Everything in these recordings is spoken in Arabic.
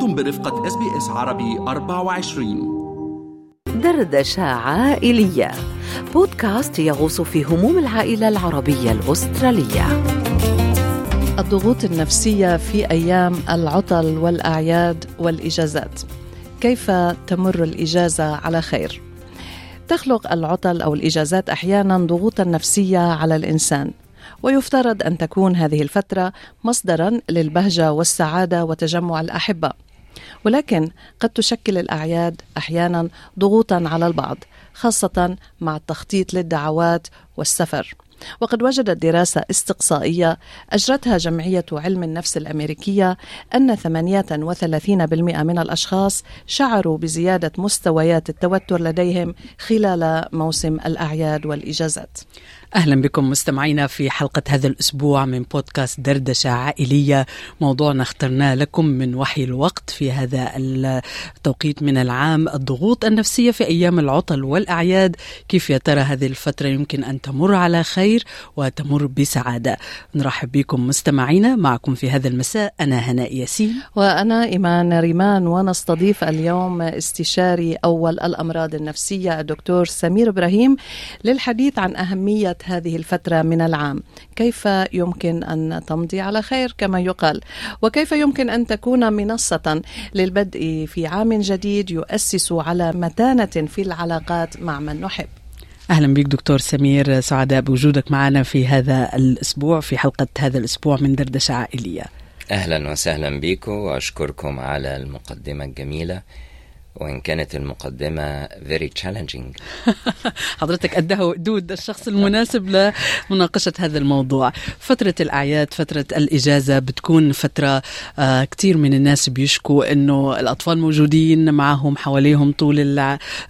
أنتم برفقة SBS عربي 24 دردشة عائلية بودكاست يغوص في هموم العائلة العربية الأسترالية. الضغوط النفسية في أيام العطل والأعياد والإجازات. كيف تمر الإجازة على خير؟ تخلق العطل أو الإجازات أحيانا ضغوطا نفسية على الإنسان. ويفترض أن تكون هذه الفترة مصدرا للبهجة والسعادة وتجمع الأحبة. ولكن قد تشكل الأعياد أحيانا ضغوطا على البعض خاصة مع التخطيط للدعوات والسفر. وقد وجدت دراسة استقصائية أجرتها جمعية علم النفس الأمريكية أن 38% من الأشخاص شعروا بزيادة مستويات التوتر لديهم خلال موسم الأعياد والإجازات. أهلا بكم مستمعينا في حلقة هذا الأسبوع من بودكاست دردشة عائلية. موضوعنا اخترناه لكم من وحي الوقت في هذا التوقيت من العام. الضغوط النفسية في أيام العطل والأعياد. كيف يا ترى هذه الفترة يمكن أن تمر على خير وتمر بسعادة؟ نرحب بكم مستمعينا. معكم في هذا المساء أنا هناء ياسين. وأنا إيمان ريمان. ونستضيف اليوم استشاري أول الأمراض النفسية الدكتور سمير إبراهيم للحديث عن أهمية هذه الفترة من العام. كيف يمكن أن تمضي على خير كما يقال؟ وكيف يمكن أن تكون منصة للبدء في عام جديد يؤسس على متانة في العلاقات مع من نحب؟ أهلا بك دكتور سمير سعداء بوجودك معنا في هذا الأسبوع في حلقة هذا الأسبوع من دردشة عائلية. أهلا وسهلا بكم وأشكركم على المقدمة الجميلة. وإن كانت المقدمة very challenging. حضرتك قدها وقدود الشخص المناسب لمناقشة هذا الموضوع. فترة الأعياد فترة الإجازة بتكون فترة آه كتير من الناس بيشكوا أنه الأطفال موجودين معهم حواليهم طول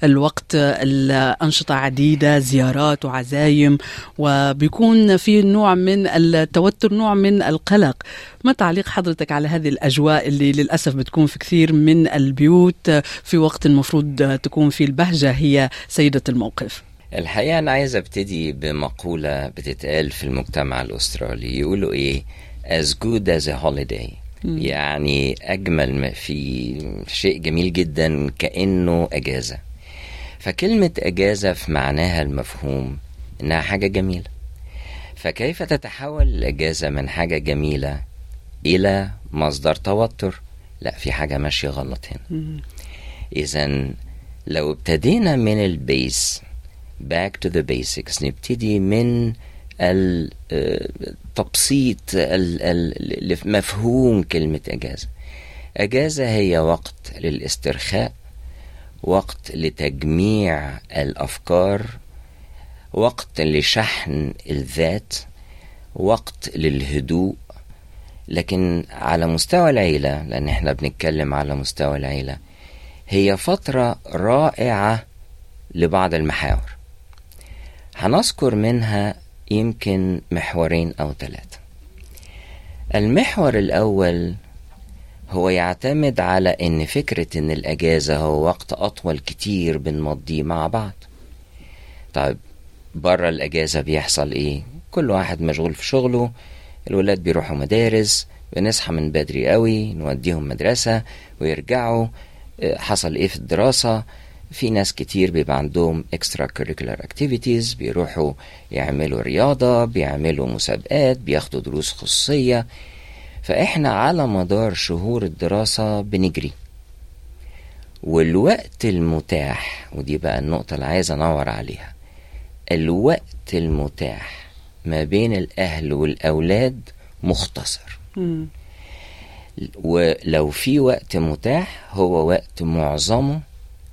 الوقت الأنشطة عديدة زيارات وعزايم وبيكون في نوع من التوتر نوع من القلق. ما تعليق حضرتك على هذه الأجواء اللي للأسف بتكون في كثير من البيوت في وقت المفروض تكون في البهجة هي سيدة الموقف. الحقيقة أنا عايز أبتدي بمقولة بتتقال في المجتمع الأسترالي. يقولوا إيه؟ As good as a holiday. يعني أجمل ما في شيء جميل جدا كأنه أجازة. فكلمة أجازة في معناها المفهوم إنها حاجة جميلة. فكيف تتحول الأجازة من حاجة جميلة إلى مصدر توتر؟ لا في حاجة ماشية غلط هنا. إذا لو ابتدينا من البيس back to the basics نبتدي من ال- آه، مفهوم كلمة أجازة. أجازة هي وقت للاسترخاء وقت لتجميع الأفكار وقت لشحن الذات وقت للهدوء. لكن على مستوى العيلة لأن إحنا بنتكلم على مستوى العيلة هي فترة رائعة لبعض المحاور. هنذكر منها يمكن محورين أو ثلاثة. المحور الأول هو يعتمد على إن فكرة إن الأجازة هو وقت أطول كتير بنمضيه مع بعض. طيب بره الأجازة بيحصل إيه؟ كل واحد مشغول في شغله الولاد بيروحوا مدارس بنصحى من بدري قوي نوديهم مدرسة ويرجعوا حصل إيه في الدراسة. في ناس كتير بيبقى عندهم extra curricular activities بيروحوا يعملوا رياضة بيعملوا مسابقات بياخدوا دروس خصوصية. فإحنا على مدار شهور الدراسة بنجري. والوقت المتاح ودي بقى النقطة اللي عايز أنور عليها. الوقت المتاح ما بين الأهل والأولاد مختصر. ولو في وقت متاح هو وقت معظمه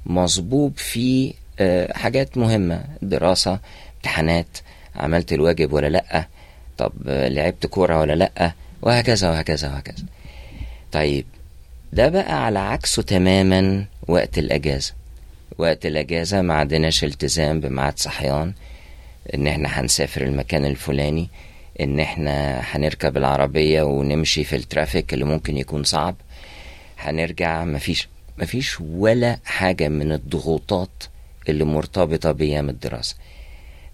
مصبوب فيه آه، حاجات مهمة دراسة امتحانات عملت الواجب ولا لأ طب لعبت كورة ولا لأ وهكذا وهكذا وهكذا. طيب ده بقى على عكسه تماما وقت الأجازة. وقت الأجازة ما عندناش التزام بميعاد صحيان إن إحنا هنسافر المكان الفلاني. إن إحنا هنركب العربية ونمشي في الترافيك اللي ممكن يكون صعب هنرجع مفيش مفيش ولا حاجة من الضغوطات اللي مرتبطة بأيام الدراسة.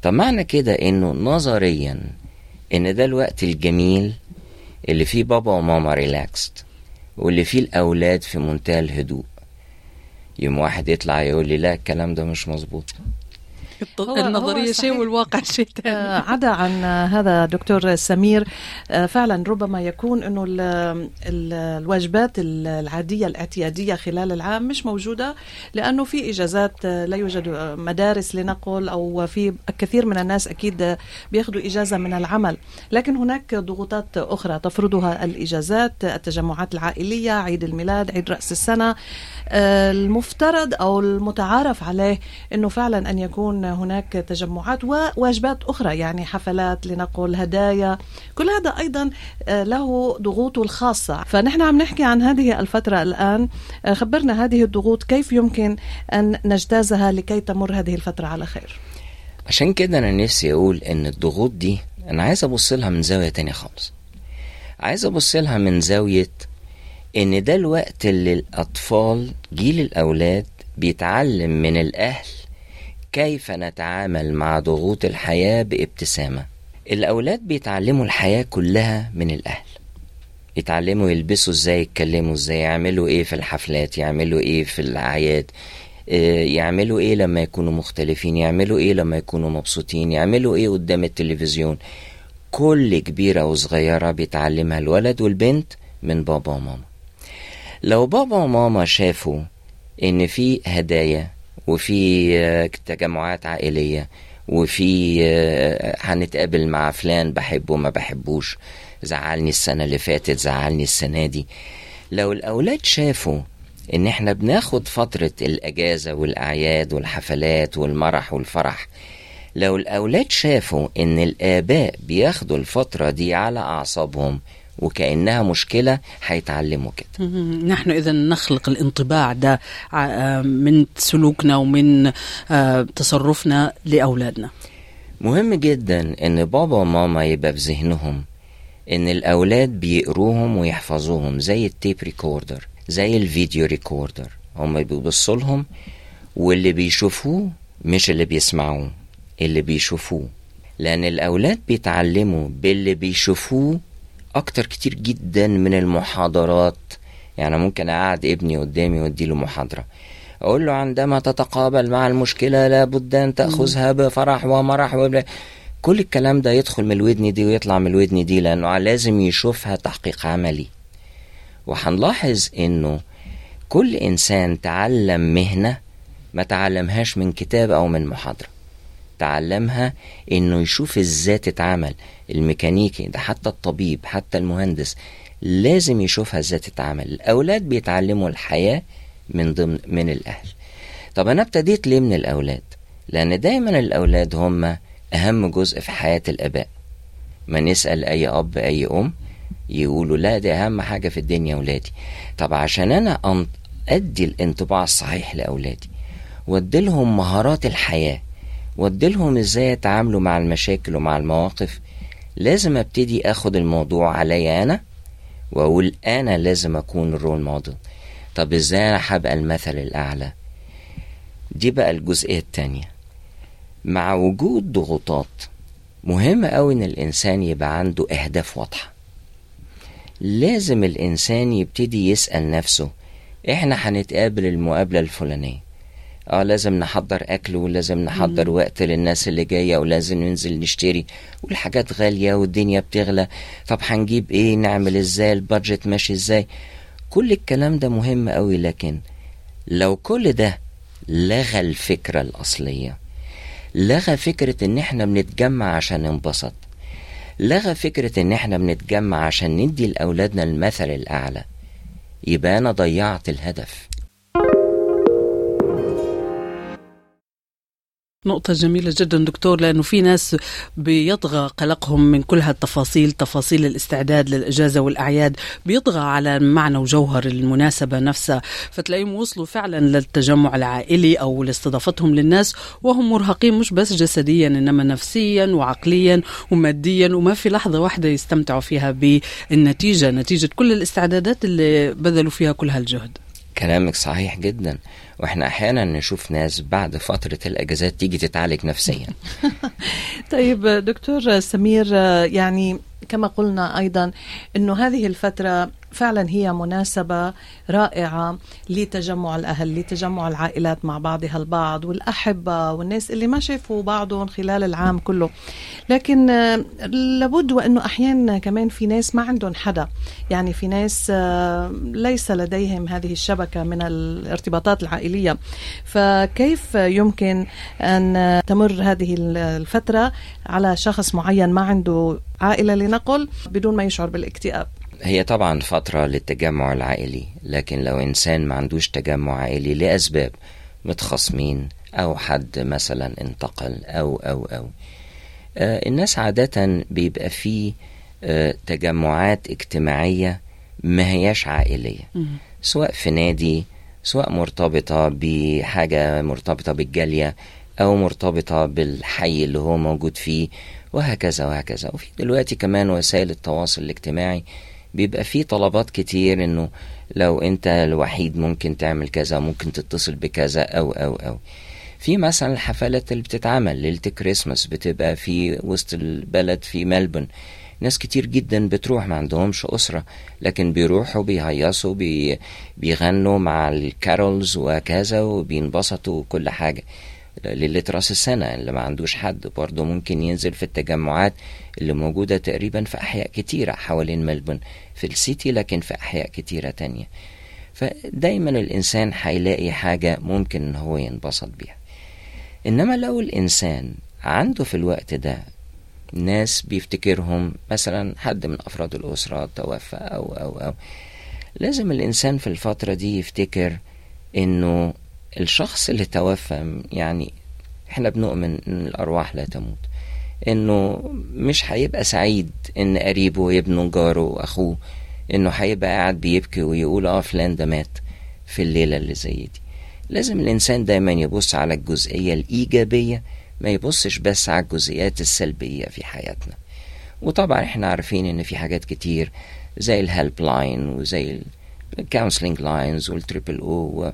طب معنى كده إنه نظريا إن ده الوقت الجميل اللي فيه بابا وماما ريلاكست واللي فيه الأولاد في منتهى الهدوء. يوم واحد يطلع يقول لي لا الكلام ده مش مظبوط. النظرية شيء. والواقع شيء آه، ثاني عدا عن هذا دكتور سمير آه، فعلا ربما يكون إنه ال- ال- الواجبات ال- العادية الاعتيادية خلال العام مش موجودة لأنه في إجازات آه، لا يوجد آه، مدارس لنقل أو في كثير من الناس أكيد آه، بياخذوا إجازة من العمل. لكن هناك ضغوطات أخرى تفرضها الإجازات التجمعات العائلية عيد الميلاد عيد رأس السنة. آه، المفترض أو المتعارف عليه إنه فعلا أن يكون هناك تجمعات وواجبات أخرى يعني حفلات لنقل هدايا. كل هذا أيضا آه، له ضغوطه الخاصة. فنحن عم نحكي عن هذه الفترة الآن. آه، خبرنا هذه الضغوط كيف يمكن أن نجتازها لكي تمر هذه الفترة على خير؟ عشان كده أنا نفسي أقول إن الضغوط دي أنا عايز أبص لها من زاوية تانية خالص. عايز أبص لها من زاوية إن ده الوقت اللي الأطفال جيل الأولاد بيتعلم من الأهل كيف نتعامل مع ضغوط الحياة بابتسامة؟ الأولاد بيتعلموا الحياة كلها من الأهل. يتعلموا يلبسوا إزاي يتكلموا إزاي يعملوا إيه في الحفلات يعملوا إيه في الأعياد آه، يعملوا إيه لما يكونوا مختلفين يعملوا إيه لما يكونوا مبسوطين يعملوا إيه قدام التلفزيون. كل كبيرة وصغيرة بيتعلمها الولد والبنت من بابا وماما. لو بابا وماما شافوا إن في هدايا وفي آه، تجمعات عائلية وفي آه، هنتقابل مع فلان بحبه ما بحبوش زعلني السنة اللي فاتت زعلني السنة دي. لو الأولاد شافوا إن إحنا بناخد فترة الأجازة والأعياد والحفلات والمرح والفرح لو الأولاد شافوا إن الآباء بياخدوا الفترة دي على أعصابهم وكأنها مشكلة هيتعلموا كده. نحن إذا نخلق الانطباع ده آه، من سلوكنا ومن آه، تصرفنا لأولادنا. مهم جدا إن بابا وماما يبقى في ذهنهم إن الأولاد بيقروهم ويحفظوهم زي ال tape recorder زي ال video recorder. هما بيبصوا لهم واللي بيشوفوه مش اللي بيسمعوه اللي بيشوفوه. لأن الأولاد بيتعلموا باللي بيشوفوه أكتر كتير جدا من المحاضرات. يعني ممكن أقعد ابني قدامي وادي له محاضرة. أقول له عندما تتقابل مع المشكلة لابد أن تأخذها بفرح ومرح وبلا كل الكلام ده يدخل من الودن دي ويطلع من الودن دي لأنه لازم يشوفها تحقيق عملي. وهنلاحظ إنه كل إنسان تعلم مهنة ما تعلمهاش من كتاب أو من محاضرة. تعلمها إنه يشوف إزاي تتعمل الميكانيكي ده حتى الطبيب حتى المهندس لازم يشوفها إزاي تتعمل الأولاد بيتعلموا الحياة من ضمن من الأهل. طب أنا ابتديت ليه من الأولاد؟ لأن دايما الأولاد هم أهم جزء في حياة الآباء. ما نسأل أي أب أي أم يقولوا لا دي أهم حاجة في الدنيا ولادي. طب عشان أنا أدي الانطباع الصحيح لأولادي. واديلهم مهارات الحياة. واديلهم إزاي يتعاملوا مع المشاكل ومع المواقف. لازم ابتدي اخد الموضوع عليا أنا واقول أنا لازم اكون الرول موديل. طب إزاي أنا هبقى المثل الاعلى؟ دي بقى الجزئية التانية. مع وجود ضغوطات مهم قوي ان الانسان يبقى عنده اهداف واضحة. لازم الانسان يبتدي يسأل نفسه إحنا هنتقابل المقابلة الفلانية؟ آه لازم نحضر أكل ولازم نحضر وقت للناس اللي جاية ولازم ننزل نشتري والحاجات غالية والدنيا بتغلى. طب هنجيب إيه؟ نعمل إزاي؟ البادجت ماشي إزاي؟ كل الكلام ده مهم قوي لكن لو كل ده لغى الفكرة الأصلية لغى فكرة إن إحنا بنتجمع عشان ننبسط لغى فكرة إن إحنا بنتجمع عشان ندي لأولادنا المثل الأعلى يبقى أنا ضيعت الهدف. نقطة جميلة جدا دكتور لأنه في ناس بيطغى قلقهم من كل هالتفاصيل تفاصيل الاستعداد للإجازة والأعياد بيطغى على معنى وجوهر المناسبة نفسها. فتلاقيهم وصلوا فعلا للتجمع العائلي أو لاستضافتهم للناس وهم مرهقين مش بس جسديا إنما نفسيا وعقليا وماديا وما في لحظة واحدة يستمتعوا فيها بالنتيجة نتيجة كل الاستعدادات اللي بذلوا فيها كل هالجهد. كلامك صحيح جدا وإحنا أحيانا نشوف ناس بعد فترة الإجازات تيجي تتعالج نفسيا. طيب دكتور سمير يعني كما قلنا أيضا إنه هذه الفترة فعلا هي مناسبة رائعة لتجمع الأهل لتجمع العائلات مع بعضها البعض والأحبة والناس اللي ما شافوا بعضهم خلال العام كله. لكن آه، لابد وأنه أحيانا كمان في ناس ما عندهم حدا. يعني في ناس آه، ليس لديهم هذه الشبكة من الارتباطات العائلية. فكيف يمكن أن تمر هذه الفترة على شخص معين ما عنده عائلة لنقل بدون ما يشعر بالاكتئاب؟ هي طبعا فترة للتجمع العائلي لكن لو إنسان ما عندوش تجمع عائلي لأسباب متخاصمين أو حد مثلا انتقل أو أو أو. آه الناس عادة بيبقى فيه آه تجمعات اجتماعية ما هياش عائلية. سواء في نادي سواء مرتبطة بحاجة مرتبطة بالجالية أو مرتبطة بالحي اللي هو موجود فيه وهكذا وهكذا. وفي دلوقتي كمان وسائل التواصل الاجتماعي بيبقى فيه طلبات كتير إنه لو أنت الوحيد ممكن تعمل كذا ممكن تتصل بكذا أو أو أو. في مثلا الحفلات اللي بتتعمل ليلة كريسماس بتبقى في وسط البلد في ملبون. ناس كتير جدا بتروح ما عندهمش أسرة لكن بيروحوا بيهيصوا بي بيغنوا مع ال carols وكذا وبينبسطوا وكل حاجة. ليلة راس السنة اللي ما عندوش حد. برضه ممكن ينزل في التجمعات اللي موجودة تقريبا في أحياء كتيرة حوالين ملبورن في ال city لكن في أحياء كتيرة تانية. فدايما الإنسان هيلاقي حاجة ممكن إن هو ينبسط بيها. إنما لو الإنسان عنده في الوقت ده ناس بيفتكرهم مثلا حد من أفراد الأسرة توفى أو أو أو لازم الإنسان في الفترة دي يفتكر إنه الشخص اللي توفى يعني إحنا بنؤمن إن الأرواح لا تموت إنه مش هيبقى سعيد إن قريبه ابنه جاره وأخوه إنه هيبقى قاعد بيبكي ويقول آه فلان ده مات في الليلة اللي زي دي. لازم الإنسان دايما يبص على الجزئية الإيجابية ما يبصش بس على الجزئيات السلبية في حياتنا. وطبعا إحنا عارفين إن في حاجات كتير زي ال help line وزي ال counselling lines وال triple O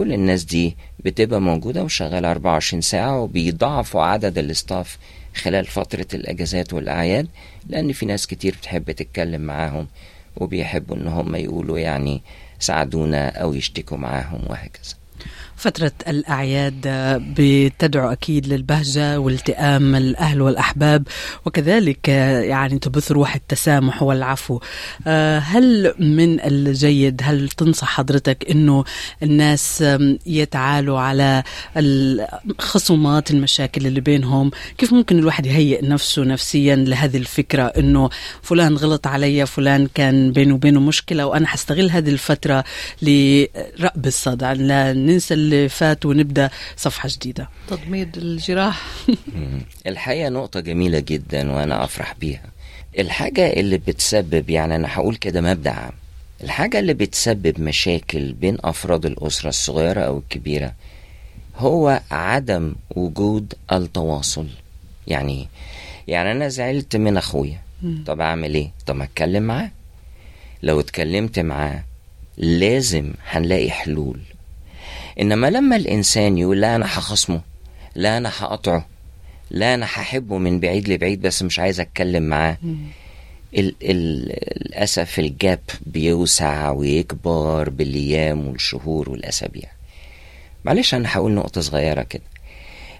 كل الناس دي بتبقى موجودة وشغالة 24 ساعة وبيضاعفوا عدد ال staff خلال فترة الأجازات والأعياد لأن في ناس كتير بتحب تتكلم معاهم وبيحبوا إن هم يقولوا يعني ساعدونا أو يشتكوا معاهم وهكذا. فترة الأعياد بتدعو أكيد للبهجة والتئام الأهل والأحباب وكذلك يعني تبث روح التسامح والعفو. هل من الجيد هل تنصح حضرتك أنه الناس يتعالوا على الخصومات المشاكل اللي بينهم؟ كيف ممكن الواحد يهيئ نفسه نفسيا لهذه الفكرة أنه فلان غلط علي فلان كان بينه وبينه مشكلة وأنا حستغل هذه الفترة لرأب الصدع؟ لا ننسى اللي فات ونبدأ صفحة جديدة. تضميد الجراح. الحقيقة نقطة جميلة جدا وأنا أفرح بيها. الحاجة اللي بتسبب يعني أنا هقول كده مبدأ عام. الحاجة اللي بتسبب مشاكل بين أفراد الأسرة الصغيرة أو الكبيرة هو عدم وجود التواصل. يعني يعني أنا زعلت من أخويا. طب أعمل إيه؟ طب أتكلم معاه. لو اتكلمت معاه لازم هنلاقي حلول. إنما لما الإنسان يقول لا أنا هخصمه لا أنا هقطعه لا أنا هحبه من بعيد لبعيد بس مش عايز أتكلم معاه ال ال للأسف الجاب بيوسع ويكبر بالايام والشهور والأسابيع. معلش أنا هقول نقطة صغيرة كده.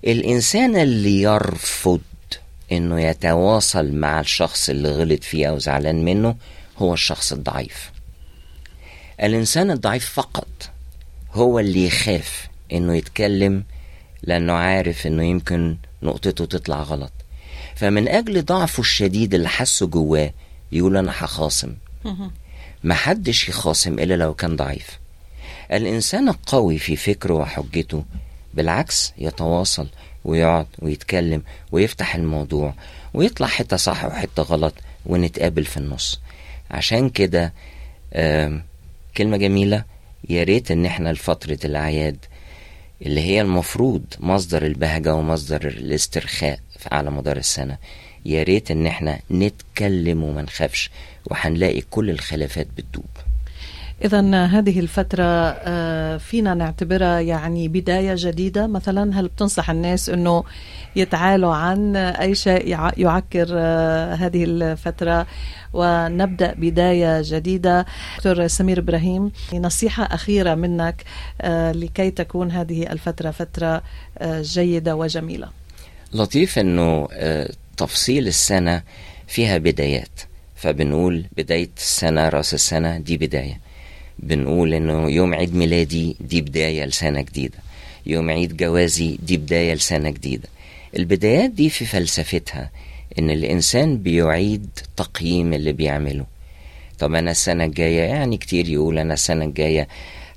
الإنسان اللي يرفض إنه يتواصل مع الشخص اللي غلط فيه أو زعلان منه هو الشخص الضعيف. الإنسان الضعيف فقط. هو اللي يخاف إنه يتكلم لأنه عارف إنه يمكن نقطته تطلع غلط. فمن أجل ضعفه الشديد اللي حسه جواه يقول أنا هخاصم. محدش يخاصم إلا لو كان ضعيف. الإنسان القوي في فكره وحجته بالعكس يتواصل ويقعد ويتكلم ويفتح الموضوع ويطلع حتة صح وحتة غلط ونتقابل في النص. عشان كده كلمة جميلة. يا ريت إن إحنا لفترة الأعياد اللي هي المفروض مصدر البهجة ومصدر الاسترخاء على مدار السنة يا ريت إن إحنا نتكلم وما نخافش وهنلاقي كل الخلافات بتدوب. إذا هذه الفترة آه، فينا نعتبرها يعني بداية جديدة. مثلا هل بتنصح الناس أنه يتعالوا عن أي شيء يعكر آه، هذه الفترة؟ ونبدأ بداية جديدة. دكتور سمير إبراهيم نصيحة أخيرة منك آه، لكي تكون هذه الفترة فترة جيدة وجميلة. لطيف أنه تفصيل السنة فيها بدايات. فبنقول بداية السنة رأس السنة دي بداية. بنقول إنه يوم عيد ميلادي دي بداية لسنة جديدة. يوم عيد جوازي دي بداية لسنة جديدة. البدايات دي في فلسفتها إن الإنسان بيعيد تقييم اللي بيعمله. طب أنا السنة الجاية يعني كتير يقول أنا السنة الجاية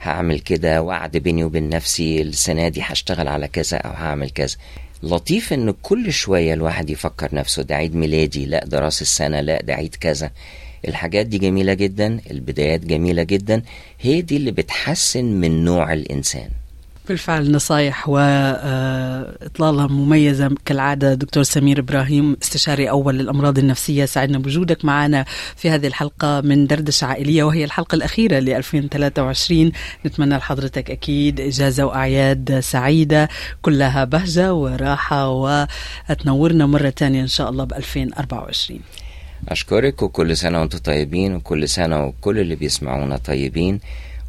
هعمل كده وعد بيني وبين نفسي السنة دي هشتغل على كذا أو هعمل كذا. لطيف إن كل شوية الواحد يفكر نفسه ده عيد ميلادي لا ده راس السنة لا ده عيد كذا. الحاجات دي جميلة جدا البدايات جميلة جدا. هي دي اللي بتحسن من نوع الإنسان. بالفعل نصايح وإطلالة مميزة كالعادة. دكتور سمير إبراهيم استشاري أول للأمراض النفسية. سعدنا بوجودك معنا في هذه الحلقة من دردشة عائلية وهي الحلقة الأخيرة ل 2023 نتمنى لحضرتك أكيد إجازة وأعياد سعيدة كلها بهجة وراحة وتنورنا مرة تانية إن شاء الله ب 2024 أشكرك وكل سنة وأنتم طيبين وكل سنة وكل اللي بيسمعونا طيبين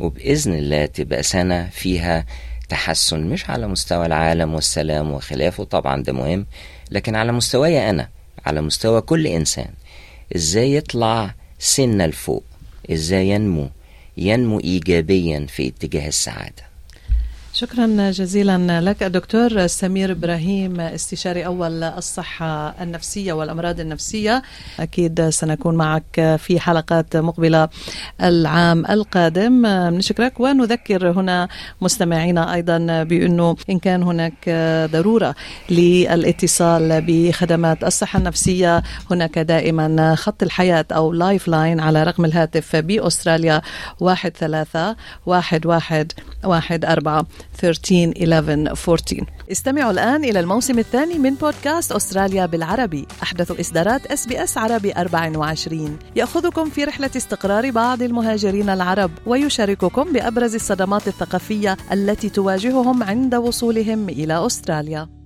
وبإذن الله تبقى سنة فيها تحسن مش على مستوى العالم والسلام وخلافه طبعا ده مهم لكن على مستواي أنا على مستوى كل إنسان. إزاي يطلع سنة لفوق؟ إزاي ينمو؟ ينمو إيجابيا في اتجاه السعادة. شكرا جزيلا لك دكتور سمير إبراهيم استشاري أول الصحة النفسية والأمراض النفسية. أكيد سنكون معك في حلقات مقبلة العام القادم. نشكرك ونذكر هنا مستمعينا أيضا بأنه إن كان هناك ضرورة للاتصال بخدمات الصحة النفسية هناك دائما خط الحياة أو Lifeline على رقم الهاتف بأستراليا واحد ثلاثة واحد واحد واحد أربعة. 13 11 14 استمعوا الآن إلى الموسم الثاني من بودكاست أستراليا بالعربي. أحدث إصدارات SBS عربي 24 يأخذكم في رحلة استقرار بعض المهاجرين العرب ويشارككم بأبرز الصدمات الثقافية التي تواجههم عند وصولهم إلى أستراليا.